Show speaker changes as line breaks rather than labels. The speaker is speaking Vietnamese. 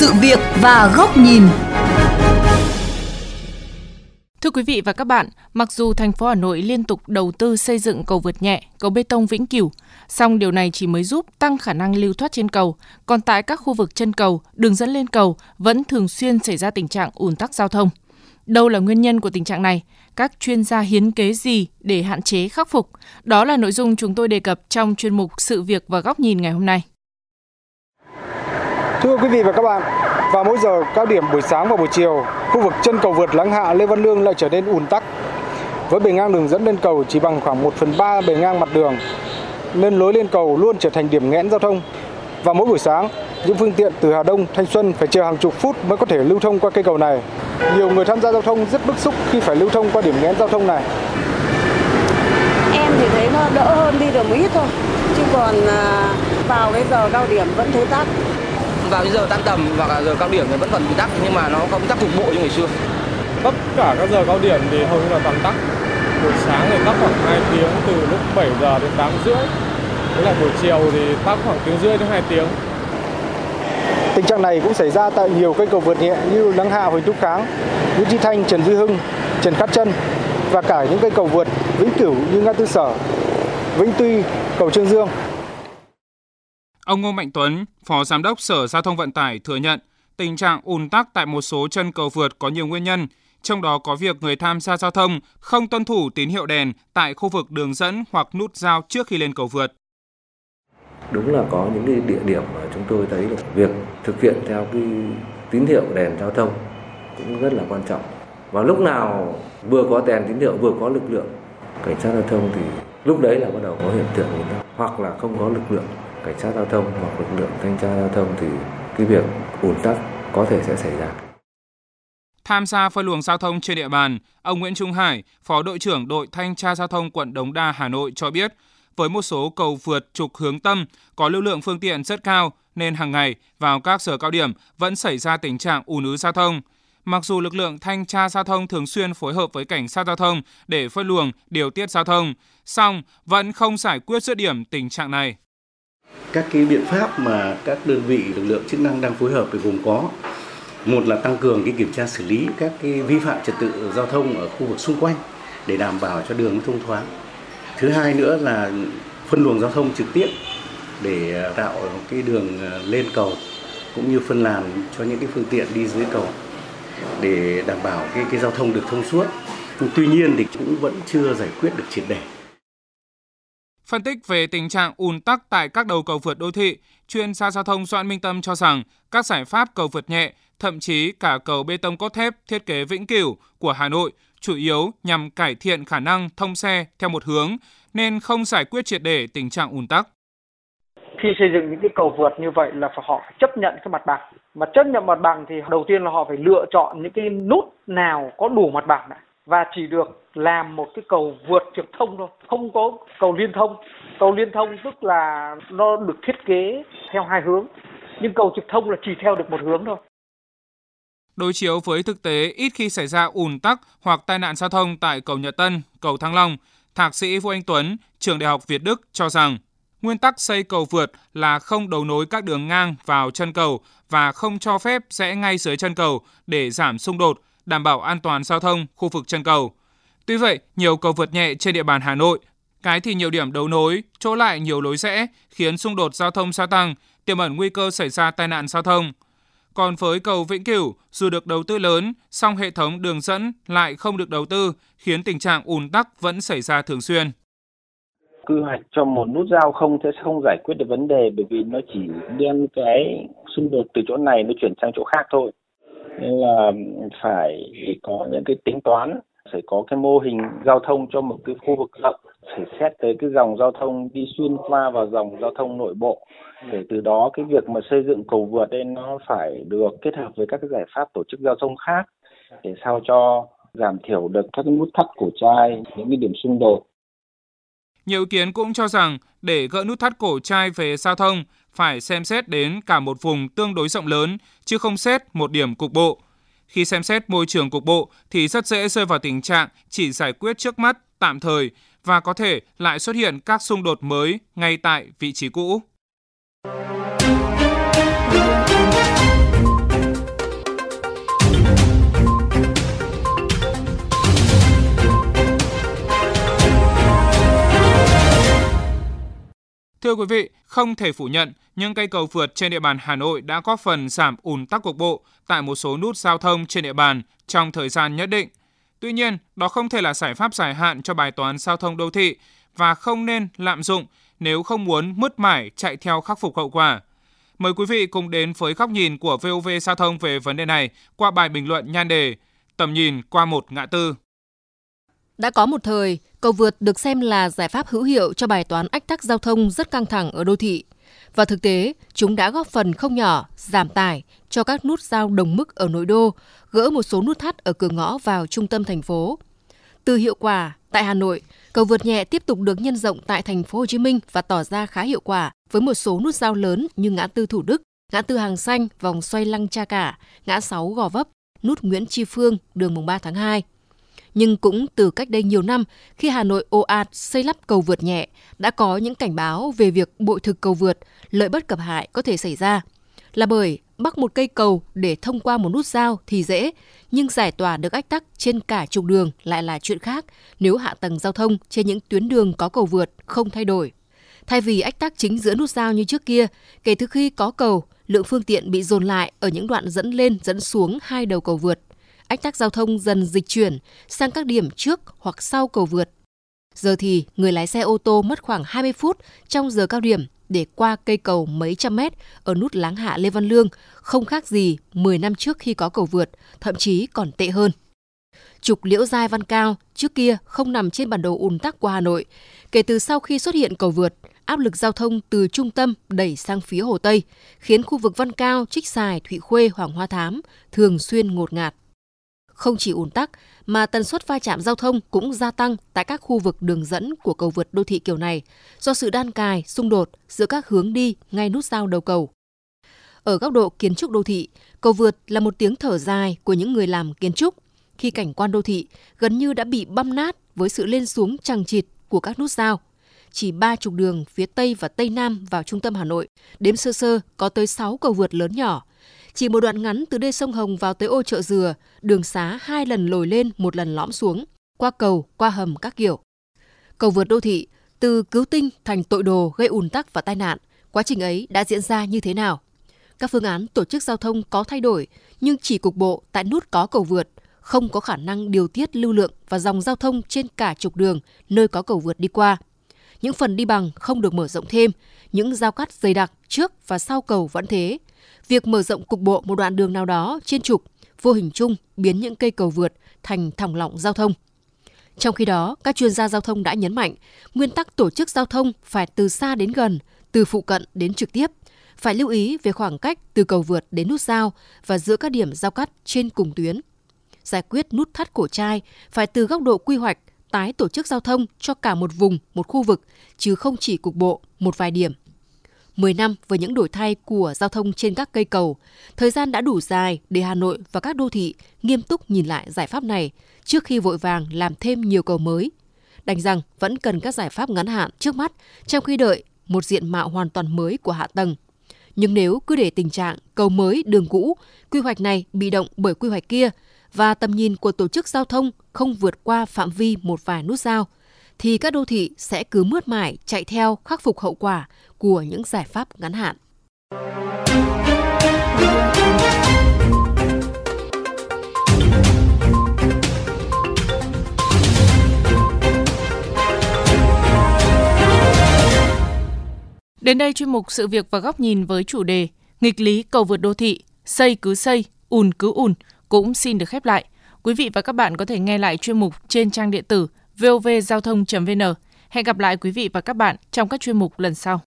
sự việc và góc nhìn.
Thưa quý vị và các bạn, mặc dù thành phố Hà Nội liên tục đầu tư xây dựng cầu vượt nhẹ, cầu bê tông vĩnh cửu, song điều này chỉ mới giúp tăng khả năng lưu thoát trên cầu, còn tại các khu vực chân cầu, đường dẫn lên cầu vẫn thường xuyên xảy ra tình trạng ùn tắc giao thông. Đâu là nguyên nhân của tình trạng này? Các chuyên gia hiến kế gì để hạn chế khắc phục? Đó là nội dung chúng tôi đề cập trong chuyên mục Sự việc và góc nhìn ngày hôm nay.
Thưa quý vị và các bạn, vào mỗi giờ cao điểm buổi sáng và buổi chiều, khu vực chân cầu vượt Láng Hạ Lê Văn Lương lại trở nên ùn tắc. Với bề ngang đường dẫn lên cầu chỉ bằng khoảng 1 phần 3 bề ngang mặt đường, nên lối lên cầu luôn trở thành điểm nghẽn giao thông. Và mỗi buổi sáng, những phương tiện từ Hà Đông, Thanh Xuân phải chờ hàng chục phút mới có thể lưu thông qua cây cầu này. Nhiều người tham gia giao thông rất bức xúc khi phải lưu thông qua điểm nghẽn giao thông này.
Em thì thấy nó đỡ hơn đi được một ít thôi, chứ còn à, vào cái giờ cao điểm vẫn thấy tắc
vào giờ tan tầm hoặc là giờ cao điểm thì vẫn còn bị tắc nhưng mà nó không tắc cục bộ như ngày xưa.
Tất cả các giờ cao điểm thì hầu như là toàn tắc. Buổi sáng thì tắc khoảng 2 tiếng từ lúc 7 giờ đến 8 rưỡi. Với lại buổi chiều thì tắc khoảng tiếng rưỡi đến 2 tiếng.
Tình trạng này cũng xảy ra tại nhiều cây cầu vượt nhẹ như Lăng Hạ, Huỳnh Thúc Kháng, Nguyễn Tri Thanh, Trần Duy Hưng, Trần Khát Trân và cả những cây cầu vượt Vĩnh Cửu như ngã tư Sở, Vĩnh Tuy, cầu Trương Dương.
Ông Ngô Mạnh Tuấn, Phó Giám đốc Sở Giao thông Vận tải thừa nhận tình trạng ùn tắc tại một số chân cầu vượt có nhiều nguyên nhân, trong đó có việc người tham gia giao thông không tuân thủ tín hiệu đèn tại khu vực đường dẫn hoặc nút giao trước khi lên cầu vượt.
Đúng là có những cái địa điểm mà chúng tôi thấy là việc thực hiện theo cái tín hiệu đèn giao thông cũng rất là quan trọng. Và lúc nào vừa có đèn tín hiệu vừa có lực lượng cảnh sát giao thông thì lúc đấy là bắt đầu có hiện tượng ùn tắc hoặc là không có lực lượng cảnh sát giao thông hoặc lực lượng thanh tra giao thông thì cái việc ùn tắc có thể sẽ xảy ra.
Tham gia phân luồng giao thông trên địa bàn, ông Nguyễn Trung Hải, Phó đội trưởng đội thanh tra giao thông quận Đống Đa, Hà Nội cho biết, với một số cầu vượt trục hướng tâm có lưu lượng phương tiện rất cao nên hàng ngày vào các giờ cao điểm vẫn xảy ra tình trạng ùn ứ giao thông. Mặc dù lực lượng thanh tra giao thông thường xuyên phối hợp với cảnh sát giao thông để phân luồng, điều tiết giao thông, song vẫn không giải quyết dứt điểm tình trạng này
các cái biện pháp mà các đơn vị lực lượng chức năng đang phối hợp thì gồm có, một là tăng cường cái kiểm tra xử lý các cái vi phạm trật tự giao thông ở khu vực xung quanh để đảm bảo cho đường thông thoáng. Thứ hai nữa là phân luồng giao thông trực tiếp để à, tạo cái đường à, lên cầu cũng như phân làn cho những cái phương tiện đi dưới cầu để đảm bảo cái cái giao thông được thông suốt. Tuy nhiên thì cũng vẫn chưa giải quyết được triệt để.
Phân tích về tình trạng ùn tắc tại các đầu cầu vượt đô thị, chuyên gia giao thông Doãn Minh Tâm cho rằng các giải pháp cầu vượt nhẹ, thậm chí cả cầu bê tông cốt thép thiết kế vĩnh cửu của Hà Nội chủ yếu nhằm cải thiện khả năng thông xe theo một hướng nên không giải quyết triệt để tình trạng ùn tắc.
Khi xây dựng những cái cầu vượt như vậy là phải họ phải chấp nhận cái mặt bằng. Mà chấp nhận mặt bằng thì đầu tiên là họ phải lựa chọn những cái nút nào có đủ mặt bằng này và chỉ được làm một cái cầu vượt trực thông thôi không có cầu liên thông. Cầu liên thông tức là nó được thiết kế theo hai hướng nhưng cầu trực thông là chỉ theo được một hướng thôi.
Đối chiếu với thực tế ít khi xảy ra ùn tắc hoặc tai nạn giao thông tại cầu Nhật Tân, cầu Thăng Long, Thạc sĩ Vũ Anh Tuấn, trường Đại học Việt Đức cho rằng nguyên tắc xây cầu vượt là không đấu nối các đường ngang vào chân cầu và không cho phép rẽ ngay dưới chân cầu để giảm xung đột, đảm bảo an toàn giao thông khu vực chân cầu. Tuy vậy, nhiều cầu vượt nhẹ trên địa bàn Hà Nội, cái thì nhiều điểm đấu nối, chỗ lại nhiều lối rẽ, khiến xung đột giao thông gia tăng, tiềm ẩn nguy cơ xảy ra tai nạn giao thông. Còn với cầu Vĩnh Cửu, dù được đầu tư lớn, song hệ thống đường dẫn lại không được đầu tư, khiến tình trạng ùn tắc vẫn xảy ra thường xuyên.
Quy hoạch cho một nút giao không sẽ không giải quyết được vấn đề bởi vì nó chỉ đem cái xung đột từ chỗ này nó chuyển sang chỗ khác thôi. Nên là phải có những cái tính toán, phải có cái mô hình giao thông cho một cái khu vực rộng, phải xét tới cái dòng giao thông đi xuyên qua vào dòng giao thông nội bộ. Để từ đó cái việc mà xây dựng cầu vượt đây nó phải được kết hợp với các cái giải pháp tổ chức giao thông khác để sao cho giảm thiểu được các cái nút thắt cổ trai những cái điểm xung đột
nhiều ý kiến cũng cho rằng để gỡ nút thắt cổ trai về giao thông phải xem xét đến cả một vùng tương đối rộng lớn chứ không xét một điểm cục bộ khi xem xét môi trường cục bộ thì rất dễ rơi vào tình trạng chỉ giải quyết trước mắt, tạm thời và có thể lại xuất hiện các xung đột mới ngay tại vị trí cũ. Thưa quý vị, không thể phủ nhận, những cây cầu vượt trên địa bàn Hà Nội đã góp phần giảm ùn tắc cục bộ tại một số nút giao thông trên địa bàn trong thời gian nhất định. Tuy nhiên, đó không thể là giải pháp dài hạn cho bài toán giao thông đô thị và không nên lạm dụng nếu không muốn mứt mải chạy theo khắc phục hậu quả. Mời quý vị cùng đến với góc nhìn của VOV Giao thông về vấn đề này qua bài bình luận nhan đề Tầm nhìn qua một ngã tư.
Đã có một thời, cầu vượt được xem là giải pháp hữu hiệu cho bài toán ách tắc giao thông rất căng thẳng ở đô thị. Và thực tế, chúng đã góp phần không nhỏ giảm tải cho các nút giao đồng mức ở nội đô, gỡ một số nút thắt ở cửa ngõ vào trung tâm thành phố. Từ hiệu quả, tại Hà Nội, cầu vượt nhẹ tiếp tục được nhân rộng tại thành phố Hồ Chí Minh và tỏ ra khá hiệu quả với một số nút giao lớn như ngã tư Thủ Đức, ngã tư Hàng Xanh, vòng xoay Lăng Cha Cả, ngã 6 Gò Vấp, nút Nguyễn Tri Phương, đường mùng 3 tháng 2. Nhưng cũng từ cách đây nhiều năm, khi Hà Nội ồ ạt xây lắp cầu vượt nhẹ, đã có những cảnh báo về việc bội thực cầu vượt, lợi bất cập hại có thể xảy ra. Là bởi bắc một cây cầu để thông qua một nút giao thì dễ, nhưng giải tỏa được ách tắc trên cả trục đường lại là chuyện khác nếu hạ tầng giao thông trên những tuyến đường có cầu vượt không thay đổi. Thay vì ách tắc chính giữa nút giao như trước kia, kể từ khi có cầu, lượng phương tiện bị dồn lại ở những đoạn dẫn lên dẫn xuống hai đầu cầu vượt. Ách tắc giao thông dần dịch chuyển sang các điểm trước hoặc sau cầu vượt. Giờ thì người lái xe ô tô mất khoảng 20 phút trong giờ cao điểm để qua cây cầu mấy trăm mét ở nút Láng Hạ Lê Văn Lương, không khác gì 10 năm trước khi có cầu vượt, thậm chí còn tệ hơn. Trục Liễu Giai Văn Cao trước kia không nằm trên bản đồ ùn tắc của Hà Nội. Kể từ sau khi xuất hiện cầu vượt, áp lực giao thông từ trung tâm đẩy sang phía Hồ Tây, khiến khu vực Văn Cao, Trích Xài, Thụy Khuê, Hoàng Hoa Thám thường xuyên ngột ngạt. Không chỉ ùn tắc, mà tần suất va chạm giao thông cũng gia tăng tại các khu vực đường dẫn của cầu vượt đô thị kiểu này do sự đan cài, xung đột giữa các hướng đi ngay nút giao đầu cầu. Ở góc độ kiến trúc đô thị, cầu vượt là một tiếng thở dài của những người làm kiến trúc khi cảnh quan đô thị gần như đã bị băm nát với sự lên xuống chằng chịt của các nút giao. Chỉ ba trục đường phía Tây và Tây Nam vào trung tâm Hà Nội, đếm sơ sơ có tới 6 cầu vượt lớn nhỏ, chỉ một đoạn ngắn từ đê sông Hồng vào tới ô chợ dừa, đường xá hai lần lồi lên, một lần lõm xuống, qua cầu, qua hầm các kiểu. Cầu vượt đô thị, từ cứu tinh thành tội đồ gây ùn tắc và tai nạn, quá trình ấy đã diễn ra như thế nào? Các phương án tổ chức giao thông có thay đổi, nhưng chỉ cục bộ tại nút có cầu vượt, không có khả năng điều tiết lưu lượng và dòng giao thông trên cả trục đường nơi có cầu vượt đi qua. Những phần đi bằng không được mở rộng thêm, những giao cắt dày đặc trước và sau cầu vẫn thế, Việc mở rộng cục bộ một đoạn đường nào đó trên trục vô hình chung biến những cây cầu vượt thành thòng lọng giao thông. Trong khi đó, các chuyên gia giao thông đã nhấn mạnh, nguyên tắc tổ chức giao thông phải từ xa đến gần, từ phụ cận đến trực tiếp, phải lưu ý về khoảng cách từ cầu vượt đến nút giao và giữa các điểm giao cắt trên cùng tuyến. Giải quyết nút thắt cổ trai phải từ góc độ quy hoạch, tái tổ chức giao thông cho cả một vùng, một khu vực, chứ không chỉ cục bộ, một vài điểm. 10 năm với những đổi thay của giao thông trên các cây cầu, thời gian đã đủ dài để Hà Nội và các đô thị nghiêm túc nhìn lại giải pháp này trước khi vội vàng làm thêm nhiều cầu mới. Đành rằng vẫn cần các giải pháp ngắn hạn trước mắt trong khi đợi một diện mạo hoàn toàn mới của hạ tầng. Nhưng nếu cứ để tình trạng cầu mới đường cũ, quy hoạch này bị động bởi quy hoạch kia và tầm nhìn của tổ chức giao thông không vượt qua phạm vi một vài nút giao, thì các đô thị sẽ cứ mướt mải chạy theo khắc phục hậu quả của những giải pháp ngắn hạn.
Đến đây chuyên mục sự việc và góc nhìn với chủ đề nghịch lý cầu vượt đô thị, xây cứ xây, ùn cứ ùn cũng xin được khép lại. Quý vị và các bạn có thể nghe lại chuyên mục trên trang điện tử vovgiao thông.vn. Hẹn gặp lại quý vị và các bạn trong các chuyên mục lần sau.